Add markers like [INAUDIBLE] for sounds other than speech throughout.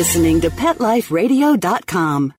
listening to PetLifeRadio.com.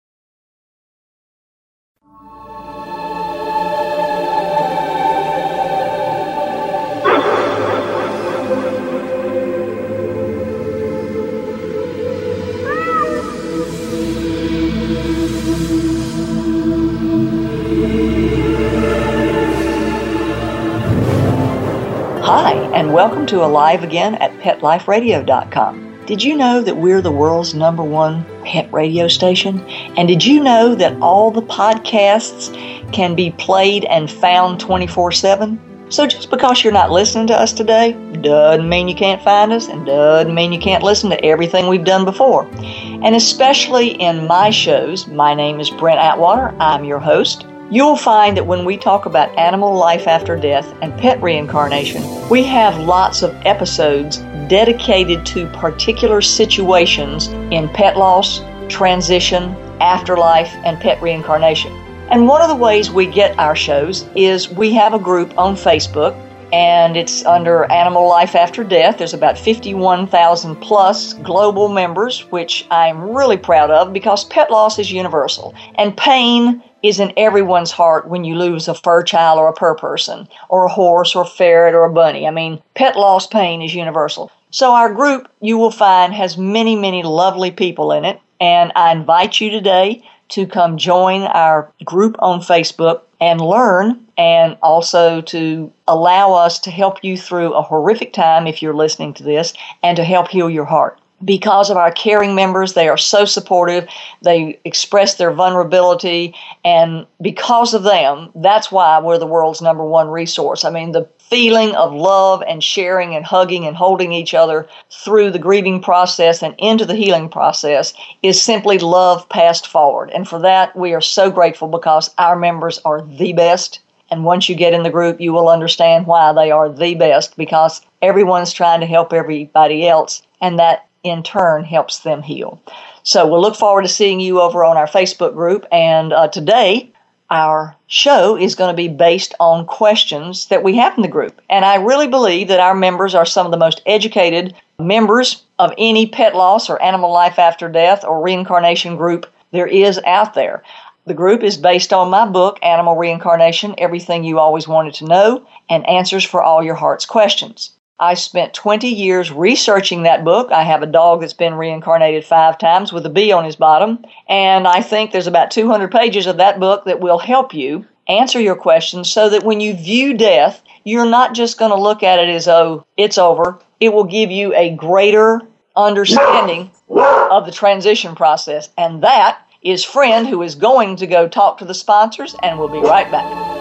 Hi, and welcome to Alive Again at PetLifeRadio.com. Did you know that we're the world's number one pet radio station? And did you know that all the podcasts can be played and found 24 7? So just because you're not listening to us today doesn't mean you can't find us and doesn't mean you can't listen to everything we've done before. And especially in my shows, my name is Brent Atwater. I'm your host. You'll find that when we talk about animal life after death and pet reincarnation, we have lots of episodes dedicated to particular situations in pet loss, transition, afterlife, and pet reincarnation. And one of the ways we get our shows is we have a group on Facebook and it's under Animal Life After Death. There's about 51,000 plus global members, which I'm really proud of because pet loss is universal and pain is in everyone's heart when you lose a fur child or a purr person or a horse or a ferret or a bunny. I mean, pet loss pain is universal. So our group, you will find, has many, many lovely people in it. And I invite you today to come join our group on Facebook and learn and also to allow us to help you through a horrific time if you're listening to this and to help heal your heart because of our caring members. They are so supportive. They express their vulnerability. And because of them, that's why we're the world's number one resource. I mean, the feeling of love and sharing and hugging and holding each other through the grieving process and into the healing process is simply love passed forward. And for that, we are so grateful because our members are the best. And once you get in the group, you will understand why they are the best because everyone's trying to help everybody else. And that in turn helps them heal. So we'll look forward to seeing you over on our Facebook group. And uh, today, our show is going to be based on questions that we have in the group. And I really believe that our members are some of the most educated members of any pet loss or animal life after death or reincarnation group there is out there. The group is based on my book, Animal Reincarnation Everything You Always Wanted to Know, and answers for all your heart's questions. I spent 20 years researching that book. I have a dog that's been reincarnated five times with a bee on his bottom. And I think there's about 200 pages of that book that will help you answer your questions so that when you view death, you're not just going to look at it as, oh, it's over. It will give you a greater understanding of the transition process. And that is Friend, who is going to go talk to the sponsors, and we'll be right back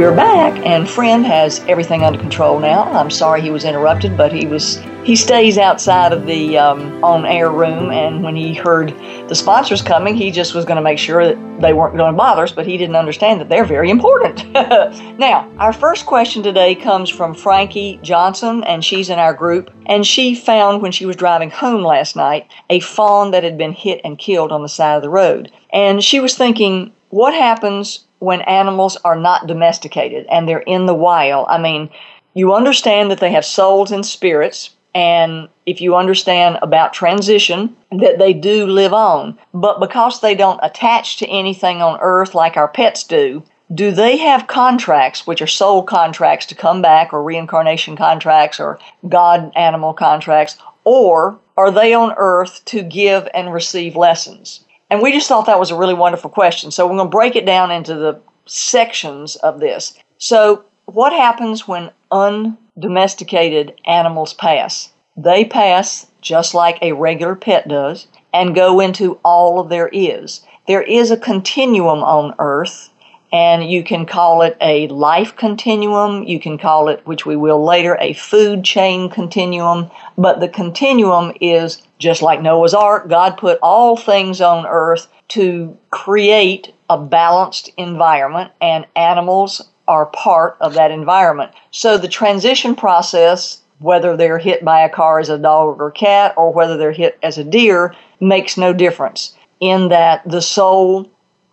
We're back, and Friend has everything under control now. I'm sorry he was interrupted, but he was he stays outside of the um, on-air room, and when he heard the sponsors coming, he just was going to make sure that they weren't going to bother us, but he didn't understand that they're very important. [LAUGHS] now, our first question today comes from Frankie Johnson, and she's in our group, and she found when she was driving home last night a fawn that had been hit and killed on the side of the road, and she was thinking, what happens when animals are not domesticated and they're in the wild. I mean, you understand that they have souls and spirits, and if you understand about transition, that they do live on. But because they don't attach to anything on earth like our pets do, do they have contracts, which are soul contracts to come back, or reincarnation contracts, or God animal contracts, or are they on earth to give and receive lessons? And we just thought that was a really wonderful question. So we're going to break it down into the sections of this. So, what happens when undomesticated animals pass? They pass just like a regular pet does and go into all of their is. There is a continuum on earth and you can call it a life continuum. You can call it, which we will later, a food chain continuum. But the continuum is just like Noah's Ark. God put all things on earth to create a balanced environment, and animals are part of that environment. So the transition process, whether they're hit by a car as a dog or cat, or whether they're hit as a deer, makes no difference in that the soul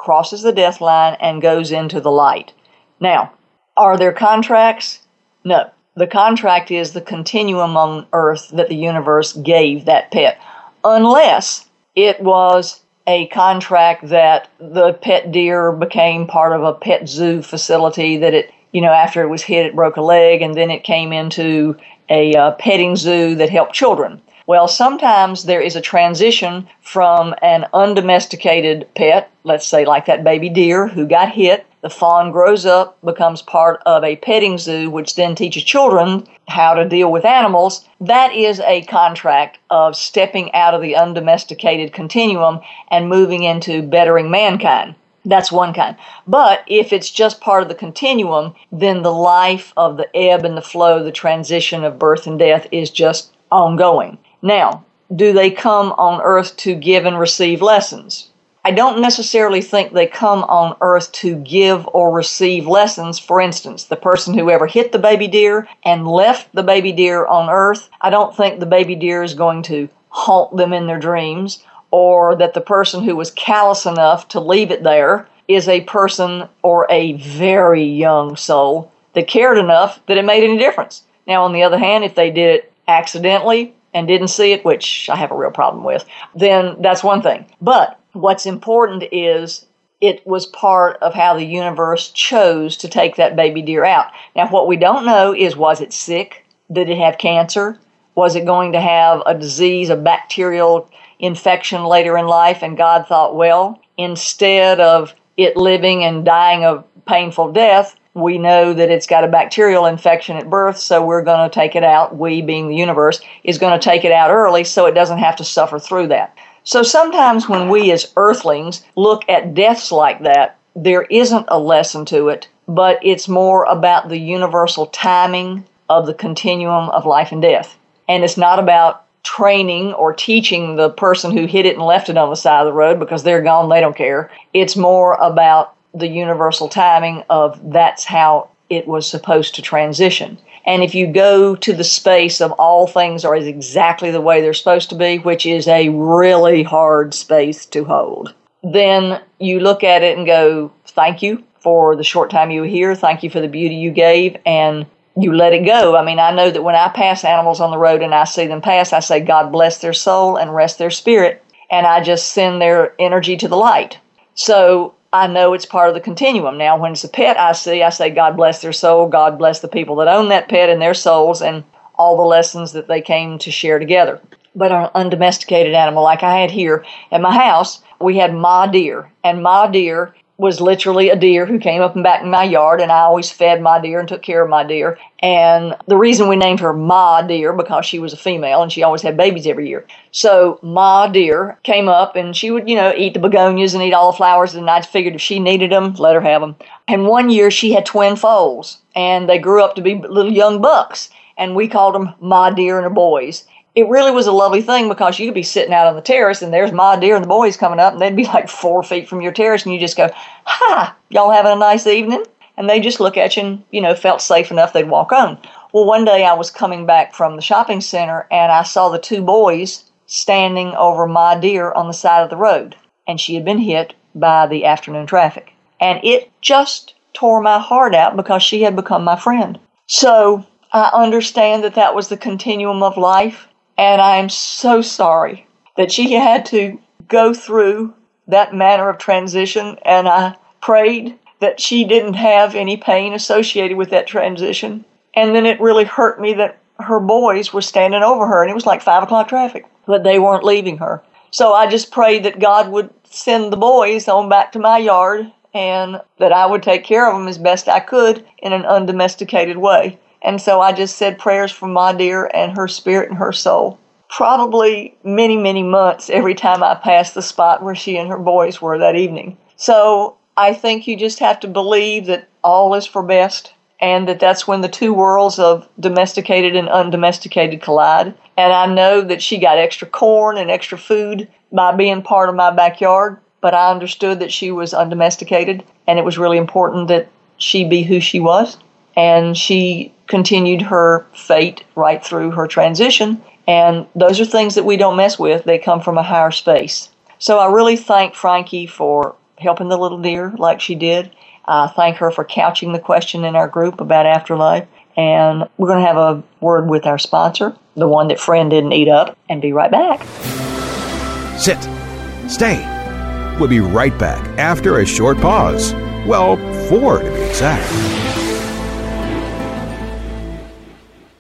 crosses the death line and goes into the light. Now, are there contracts? No. The contract is the continuum on earth that the universe gave that pet, unless it was a contract that the pet deer became part of a pet zoo facility that it, you know, after it was hit, it broke a leg and then it came into a uh, petting zoo that helped children. Well, sometimes there is a transition from an undomesticated pet, let's say like that baby deer who got hit. The fawn grows up, becomes part of a petting zoo, which then teaches children how to deal with animals. That is a contract of stepping out of the undomesticated continuum and moving into bettering mankind. That's one kind. But if it's just part of the continuum, then the life of the ebb and the flow, the transition of birth and death is just ongoing. Now, do they come on earth to give and receive lessons? I don't necessarily think they come on earth to give or receive lessons. For instance, the person who ever hit the baby deer and left the baby deer on earth, I don't think the baby deer is going to haunt them in their dreams, or that the person who was callous enough to leave it there is a person or a very young soul that cared enough that it made any difference. Now, on the other hand, if they did it accidentally and didn't see it, which I have a real problem with, then that's one thing. But what's important is it was part of how the universe chose to take that baby deer out. Now, what we don't know is was it sick? Did it have cancer? Was it going to have a disease, a bacterial infection later in life? And God thought, well, instead of it living and dying a painful death, we know that it's got a bacterial infection at birth, so we're going to take it out. We, being the universe, is going to take it out early so it doesn't have to suffer through that. So sometimes when we as earthlings look at deaths like that, there isn't a lesson to it, but it's more about the universal timing of the continuum of life and death. And it's not about training or teaching the person who hit it and left it on the side of the road because they're gone, they don't care. It's more about the universal timing of that's how it was supposed to transition. And if you go to the space of all things are exactly the way they're supposed to be, which is a really hard space to hold, then you look at it and go, thank you for the short time you were here. Thank you for the beauty you gave. And you let it go. I mean, I know that when I pass animals on the road and I see them pass, I say, God bless their soul and rest their spirit. And I just send their energy to the light. So I know it's part of the continuum. Now, when it's a pet I see, I say, God bless their soul, God bless the people that own that pet and their souls, and all the lessons that they came to share together. But an undomesticated animal like I had here at my house, we had ma deer, and ma deer was literally a deer who came up and back in my yard, and I always fed my deer and took care of my deer. And the reason we named her Ma Deer because she was a female and she always had babies every year. So Ma Deer came up and she would, you know, eat the begonias and eat all the flowers. And I figured if she needed them, let her have them. And one year she had twin foals, and they grew up to be little young bucks, and we called them Ma Deer and her boys it really was a lovely thing because you could be sitting out on the terrace and there's my deer and the boys coming up and they'd be [LAUGHS] like four feet from your terrace and you just go, Hi, y'all having a nice evening? And they just look at you and, you know, felt safe enough they'd walk on. Well, one day I was coming back from the shopping center and I saw the two boys standing over my deer on the side of the road. And she had been hit by the afternoon traffic. And it just tore my heart out because she had become my friend. So I understand that that was the continuum of life and I am so sorry that she had to go through that manner of transition. And I prayed that she didn't have any pain associated with that transition. And then it really hurt me that her boys were standing over her, and it was like five o'clock traffic, but they weren't leaving her. So I just prayed that God would send the boys on back to my yard and that I would take care of them as best I could in an undomesticated way. And so I just said prayers for my dear and her spirit and her soul. Probably many, many months every time I passed the spot where she and her boys were that evening. So I think you just have to believe that all is for best and that that's when the two worlds of domesticated and undomesticated collide. And I know that she got extra corn and extra food by being part of my backyard, but I understood that she was undomesticated and it was really important that she be who she was and she continued her fate right through her transition. And those are things that we don't mess with, they come from a higher space. So I really thank Frankie for helping the little deer like she did. I thank her for couching the question in our group about afterlife. And we're going to have a word with our sponsor, the one that Friend didn't eat up, and be right back. Sit. Stay. We'll be right back after a short pause. Well, four to be exact.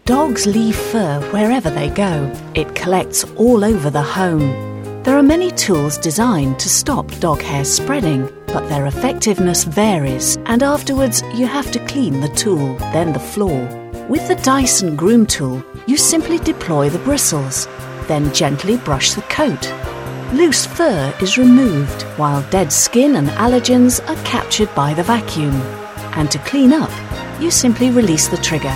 Dogs leave fur wherever they go. It collects all over the home. There are many tools designed to stop dog hair spreading, but their effectiveness varies, and afterwards you have to clean the tool, then the floor. With the Dyson Groom Tool, you simply deploy the bristles, then gently brush the coat. Loose fur is removed, while dead skin and allergens are captured by the vacuum. And to clean up, you simply release the trigger.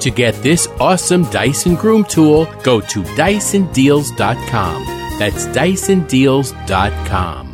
To get this awesome Dyson Groom tool, go to DysonDeals.com. That's DysonDeals.com.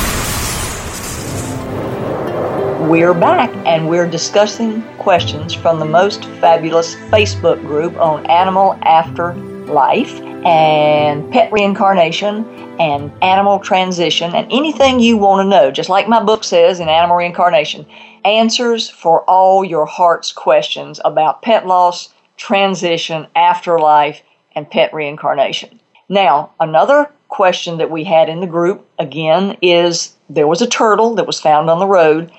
We're back and we're discussing questions from the most fabulous Facebook group on animal afterlife and pet reincarnation and animal transition and anything you want to know, just like my book says in Animal Reincarnation. Answers for all your heart's questions about pet loss, transition, afterlife, and pet reincarnation. Now, another question that we had in the group again is there was a turtle that was found on the road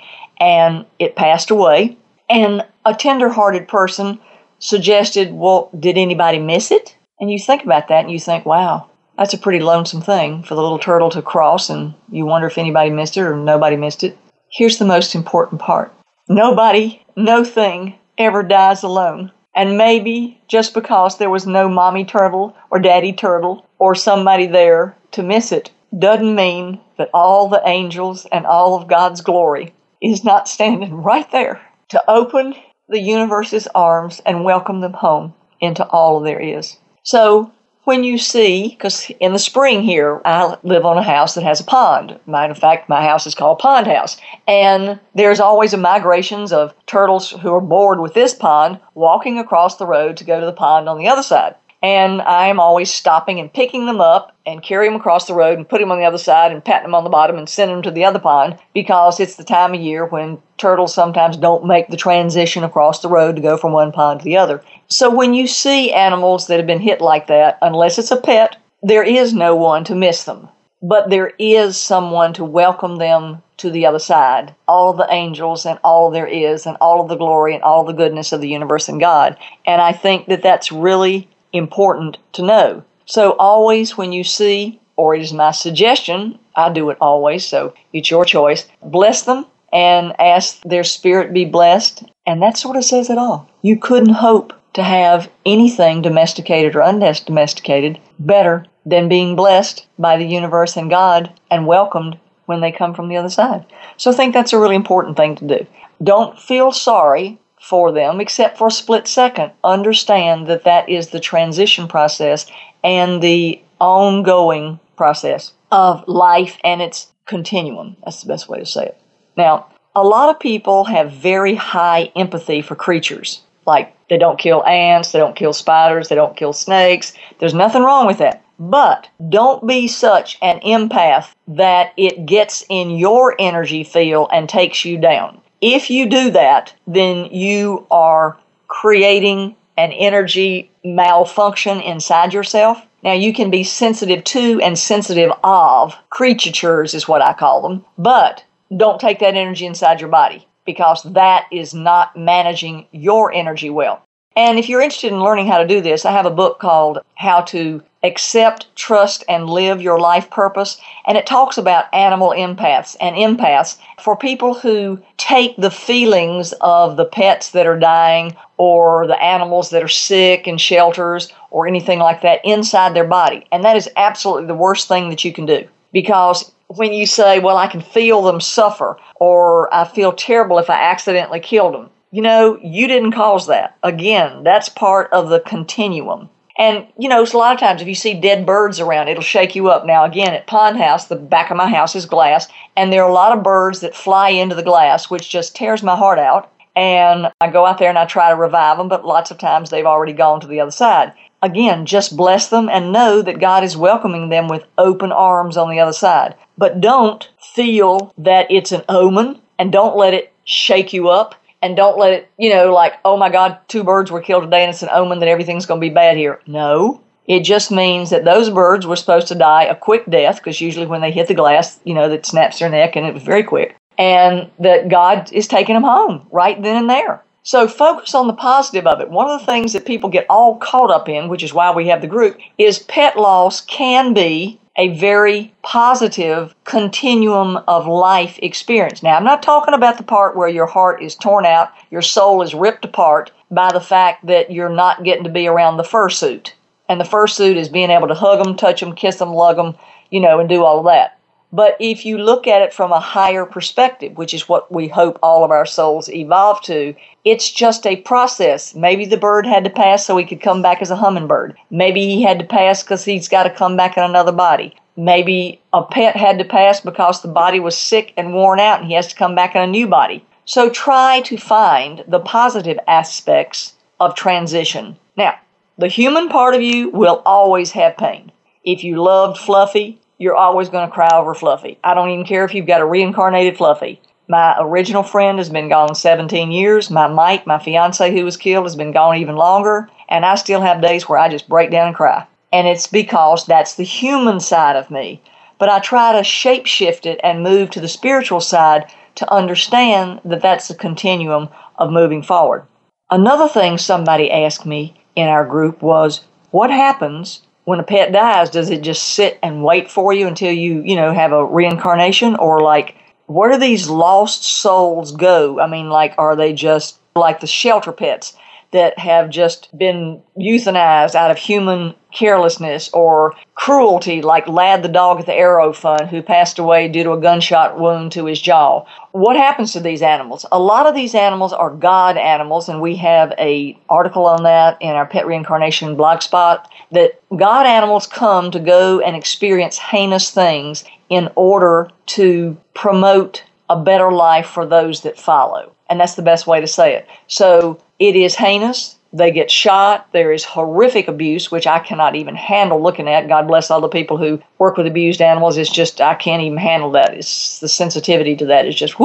and it passed away. And a tender hearted person suggested, Well, did anybody miss it? And you think about that and you think, Wow, that's a pretty lonesome thing for the little turtle to cross, and you wonder if anybody missed it or nobody missed it. Here's the most important part nobody, no thing ever dies alone. And maybe just because there was no mommy turtle or daddy turtle or somebody there to miss it doesn't mean that all the angels and all of God's glory is not standing right there to open the universe's arms and welcome them home into all there is. So when you see, because in the spring here, I live on a house that has a pond. Matter of fact, my house is called Pond House. And there's always a migrations of turtles who are bored with this pond walking across the road to go to the pond on the other side and I'm always stopping and picking them up and carry them across the road and put them on the other side and patting them on the bottom and send them to the other pond because it's the time of year when turtles sometimes don't make the transition across the road to go from one pond to the other. So when you see animals that have been hit like that, unless it's a pet, there is no one to miss them. But there is someone to welcome them to the other side. All the angels and all there is and all of the glory and all the goodness of the universe and God. And I think that that's really important to know. So always when you see, or it is my suggestion, I do it always, so it's your choice, bless them and ask their spirit be blessed. And that sort of says it all. You couldn't hope to have anything domesticated or undomesticated better than being blessed by the universe and God and welcomed when they come from the other side. So I think that's a really important thing to do. Don't feel sorry for them, except for a split second. Understand that that is the transition process and the ongoing process of life and its continuum. That's the best way to say it. Now, a lot of people have very high empathy for creatures. Like they don't kill ants, they don't kill spiders, they don't kill snakes. There's nothing wrong with that. But don't be such an empath that it gets in your energy field and takes you down. If you do that, then you are creating an energy malfunction inside yourself. Now, you can be sensitive to and sensitive of creatures, is what I call them, but don't take that energy inside your body because that is not managing your energy well. And if you're interested in learning how to do this, I have a book called How to Accept, Trust, and Live Your Life Purpose. And it talks about animal empaths and empaths for people who take the feelings of the pets that are dying or the animals that are sick in shelters or anything like that inside their body. And that is absolutely the worst thing that you can do because when you say, well, I can feel them suffer or I feel terrible if I accidentally killed them you know, you didn't cause that. Again, that's part of the continuum. And, you know, a lot of times if you see dead birds around, it'll shake you up. Now, again, at Pond House, the back of my house is glass, and there are a lot of birds that fly into the glass, which just tears my heart out. And I go out there and I try to revive them, but lots of times they've already gone to the other side. Again, just bless them and know that God is welcoming them with open arms on the other side. But don't feel that it's an omen and don't let it shake you up and don't let it, you know, like, oh my God, two birds were killed today and it's an omen that everything's going to be bad here. No. It just means that those birds were supposed to die a quick death because usually when they hit the glass, you know, that snaps their neck and it was very quick. And that God is taking them home right then and there. So focus on the positive of it. One of the things that people get all caught up in, which is why we have the group, is pet loss can be a very positive continuum of life experience. Now, I'm not talking about the part where your heart is torn out, your soul is ripped apart by the fact that you're not getting to be around the fursuit. And the fursuit is being able to hug them, touch them, kiss them, lug them, you know, and do all of that. But if you look at it from a higher perspective, which is what we hope all of our souls evolve to, it's just a process. Maybe the bird had to pass so he could come back as a hummingbird. Maybe he had to pass because he's got to come back in another body. Maybe a pet had to pass because the body was sick and worn out and he has to come back in a new body. So try to find the positive aspects of transition. Now, the human part of you will always have pain. If you loved Fluffy, you're always going to cry over Fluffy. I don't even care if you've got a reincarnated Fluffy. My original friend has been gone 17 years. My Mike, my fiance who was killed, has been gone even longer. And I still have days where I just break down and cry. And it's because that's the human side of me. But I try to shapeshift it and move to the spiritual side to understand that that's the continuum of moving forward. Another thing somebody asked me in our group was, What happens when a pet dies, does it just sit and wait for you until you, you know, have a reincarnation? Or like, where do these lost souls go? I mean, like, are they just like the shelter pets? That have just been euthanized out of human carelessness or cruelty, like Lad the dog at the Arrow Fund, who passed away due to a gunshot wound to his jaw. What happens to these animals? A lot of these animals are God animals, and we have a article on that in our Pet Reincarnation blog spot. That God animals come to go and experience heinous things in order to promote a better life for those that follow. And that's the best way to say it. So it is heinous. They get shot. There is horrific abuse, which I cannot even handle looking at. God bless all the people who work with abused animals. It's just, I can't even handle that. It's the sensitivity to that is just,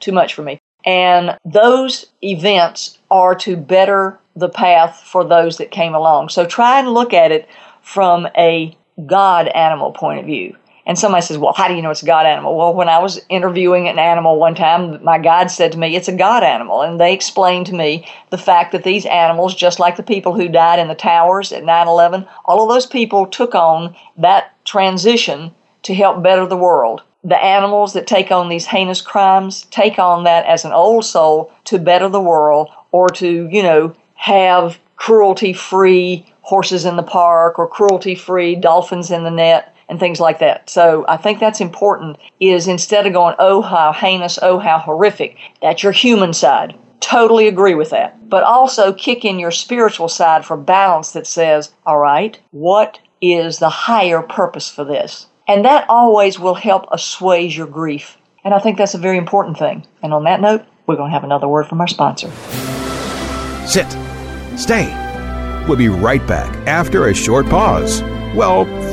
too much for me. And those events are to better the path for those that came along. So try and look at it from a God animal point of view. And somebody says, Well, how do you know it's a God animal? Well, when I was interviewing an animal one time, my guide said to me, It's a God animal. And they explained to me the fact that these animals, just like the people who died in the towers at 9 11, all of those people took on that transition to help better the world. The animals that take on these heinous crimes take on that as an old soul to better the world or to, you know, have cruelty free horses in the park or cruelty free dolphins in the net and things like that. So I think that's important is instead of going, oh, how heinous, oh, how horrific, that's your human side. Totally agree with that. But also kick in your spiritual side for balance that says, all right, what is the higher purpose for this? And that always will help assuage your grief. And I think that's a very important thing. And on that note, we're going to have another word from our sponsor. Sit. Stay. We'll be right back after a short pause. Well,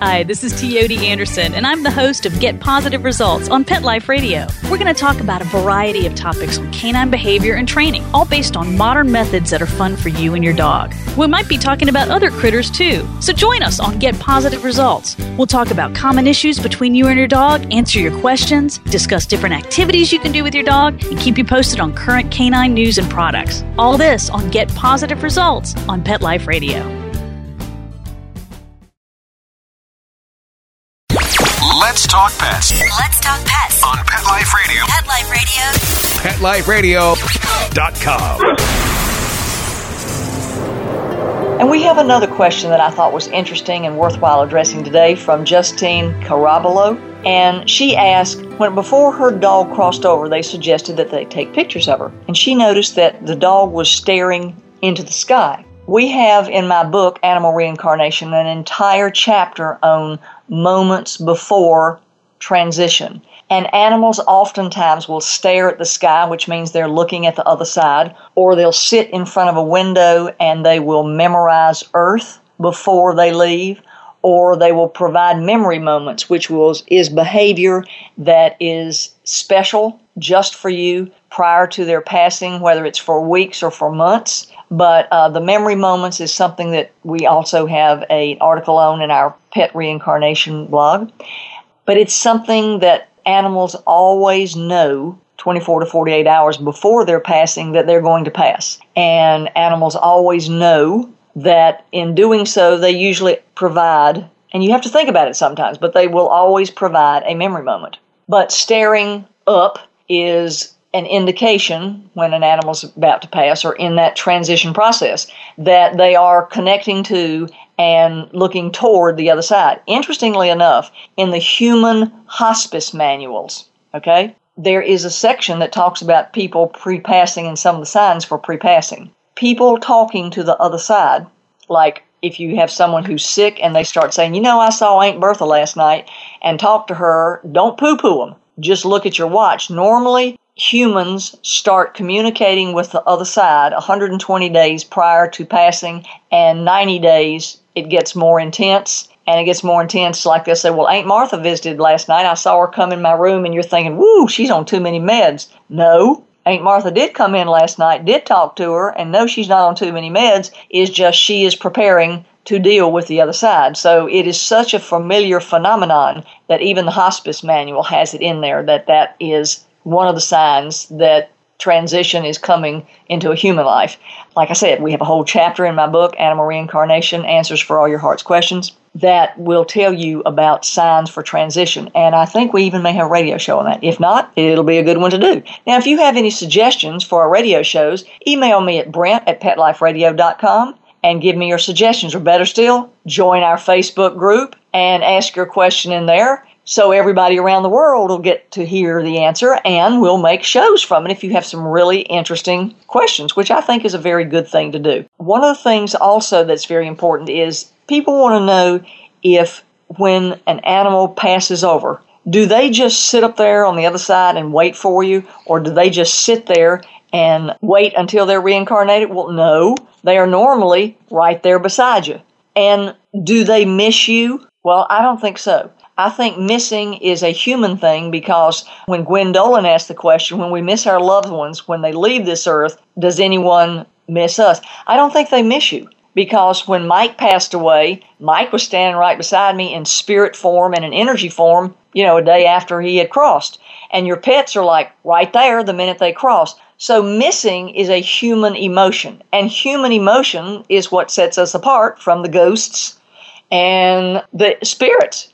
Hi, this is Teoti Anderson, and I'm the host of Get Positive Results on Pet Life Radio. We're going to talk about a variety of topics on canine behavior and training, all based on modern methods that are fun for you and your dog. We might be talking about other critters too, so join us on Get Positive Results. We'll talk about common issues between you and your dog, answer your questions, discuss different activities you can do with your dog, and keep you posted on current canine news and products. All this on Get Positive Results on Pet Life Radio. Let's talk pets. Let's talk pets on Pet Life Radio. Pet Life Radio. PetLifeRadio.com. Radio. And we have another question that I thought was interesting and worthwhile addressing today from Justine Carabolo. And she asked, when before her dog crossed over, they suggested that they take pictures of her. And she noticed that the dog was staring into the sky. We have in my book, Animal Reincarnation, an entire chapter on moments before transition. And animals oftentimes will stare at the sky, which means they're looking at the other side, or they'll sit in front of a window and they will memorize Earth before they leave, or they will provide memory moments, which is behavior that is special just for you prior to their passing, whether it's for weeks or for months. But uh, the memory moments is something that we also have an article on in our pet reincarnation blog. But it's something that animals always know 24 to 48 hours before they're passing that they're going to pass. And animals always know that in doing so, they usually provide, and you have to think about it sometimes, but they will always provide a memory moment. But staring up is an indication when an animal's about to pass or in that transition process that they are connecting to and looking toward the other side. Interestingly enough, in the human hospice manuals, okay, there is a section that talks about people pre-passing and some of the signs for pre-passing. People talking to the other side, like if you have someone who's sick and they start saying, "You know, I saw Aunt Bertha last night and talked to her, don't poo-poo them." just look at your watch. Normally, humans start communicating with the other side 120 days prior to passing, and 90 days it gets more intense. And it gets more intense, like they say, Well, Aunt Martha visited last night. I saw her come in my room, and you're thinking, Woo, she's on too many meds. No, Aunt Martha did come in last night, did talk to her, and no, she's not on too many meds. Is just she is preparing to deal with the other side. So it is such a familiar phenomenon that even the hospice manual has it in there that that is one of the signs that transition is coming into a human life. Like I said, we have a whole chapter in my book, Animal Reincarnation Answers for All Your Heart's Questions, that will tell you about signs for transition. And I think we even may have a radio show on that. If not, it'll be a good one to do. Now, if you have any suggestions for our radio shows, email me at brent at petliferadio.com and give me your suggestions. Or better still, join our Facebook group and ask your question in there so everybody around the world will get to hear the answer and we'll make shows from it if you have some really interesting questions, which I think is a very good thing to do. One of the things also that's very important is people want to know if when an animal passes over, do they just sit up there on the other side and wait for you, or do they just sit there and wait until they're reincarnated? Well, no. They are normally right there beside you. And do they miss you? Well, I don't think so. I think missing is a human thing because when Gwendolyn asked the question, when we miss our loved ones, when they leave this earth, does anyone miss us? I don't think they miss you because when Mike passed away, Mike was standing right beside me in spirit form and in energy form, you know, a day after he had crossed. And your pets are like right there the minute they cross. So missing is a human emotion, and human emotion is what sets us apart from the ghosts and the spirits,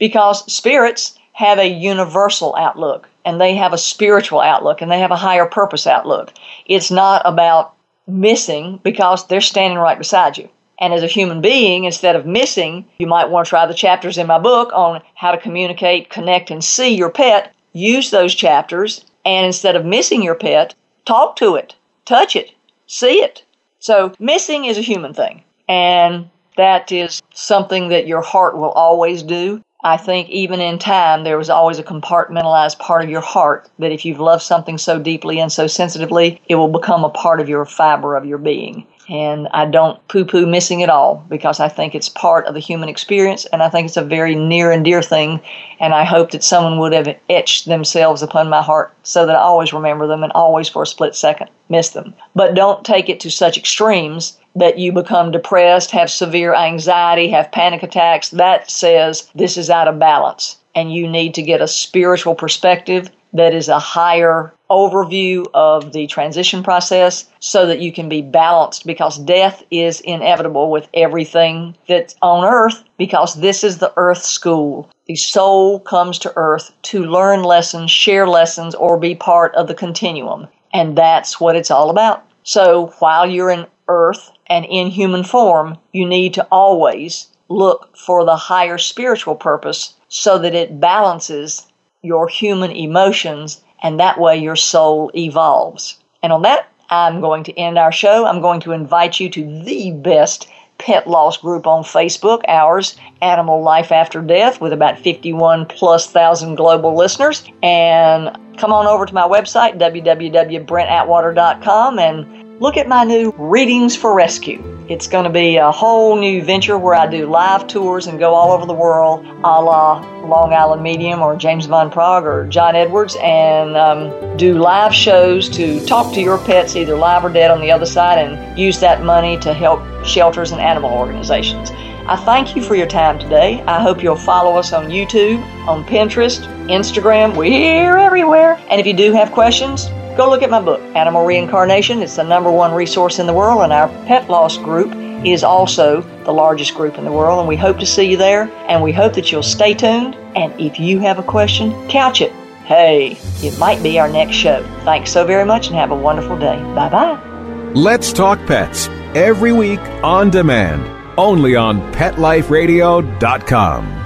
because spirits have a universal outlook and they have a spiritual outlook and they have a higher purpose outlook. It's not about missing because they're standing right beside you. And as a human being, instead of missing, you might want to try the chapters in my book on how to communicate, connect, and see your pet. Use those chapters, and instead of missing your pet, talk to it, touch it, see it. So, missing is a human thing, and that is something that your heart will always do. I think even in time, there was always a compartmentalized part of your heart that if you've loved something so deeply and so sensitively, it will become a part of your fiber of your being. And I don't poo poo missing at all because I think it's part of the human experience and I think it's a very near and dear thing. And I hope that someone would have etched themselves upon my heart so that I always remember them and always for a split second miss them. But don't take it to such extremes that you become depressed, have severe anxiety, have panic attacks. That says this is out of balance and you need to get a spiritual perspective that is a higher overview of the transition process so that you can be balanced because death is inevitable with everything that's on earth because this is the earth school. The soul comes to earth to learn lessons, share lessons, or be part of the continuum. And that's what it's all about. So while you're in earth and in human form, you need to always look for the higher spiritual purpose so that it balances your human emotions and that way your soul evolves. And on that, I'm going to end our show. I'm going to invite you to the best pet loss group on Facebook, ours, Animal Life After Death, with about 51 plus thousand global listeners. And come on over to my website, www.brentatwater.com, and look at my new Readings for Rescue. It's going to be a whole new venture where I do live tours and go all over the world, a la Long Island Medium or James Van Praagh or John Edwards, and um, do live shows to talk to your pets, either live or dead, on the other side, and use that money to help shelters and animal organizations. I thank you for your time today. I hope you'll follow us on YouTube, on Pinterest, Instagram. We're everywhere. And if you do have questions, go look at my book, Animal Reincarnation. It's the number one resource in the world, and our pet loss group is also the largest group in the world. And we hope to see you there, and we hope that you'll stay tuned. And if you have a question, couch it. Hey, it might be our next show. Thanks so very much, and have a wonderful day. Bye bye. Let's Talk Pets every week on demand, only on PetLifeRadio.com.